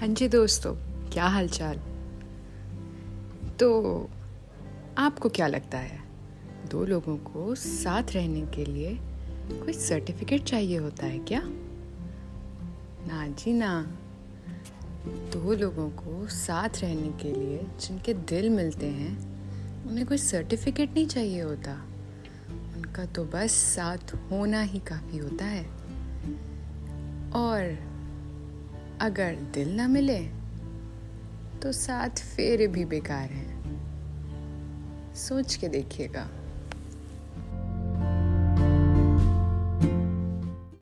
हाँ जी दोस्तों, क्या हालचाल? तो आपको क्या लगता है, दो लोगों को साथ रहने के लिए कोई सर्टिफिकेट चाहिए होता है क्या? ना जी ना। दो लोगों को साथ रहने के लिए जिनके दिल मिलते हैं, उन्हें कोई सर्टिफिकेट नहीं चाहिए होता। उनका तो बस साथ होना ही काफ़ी होता है। और अगर दिल ना मिले तो साथ फेरे भी बेकार हैं। सोच के देखिएगा।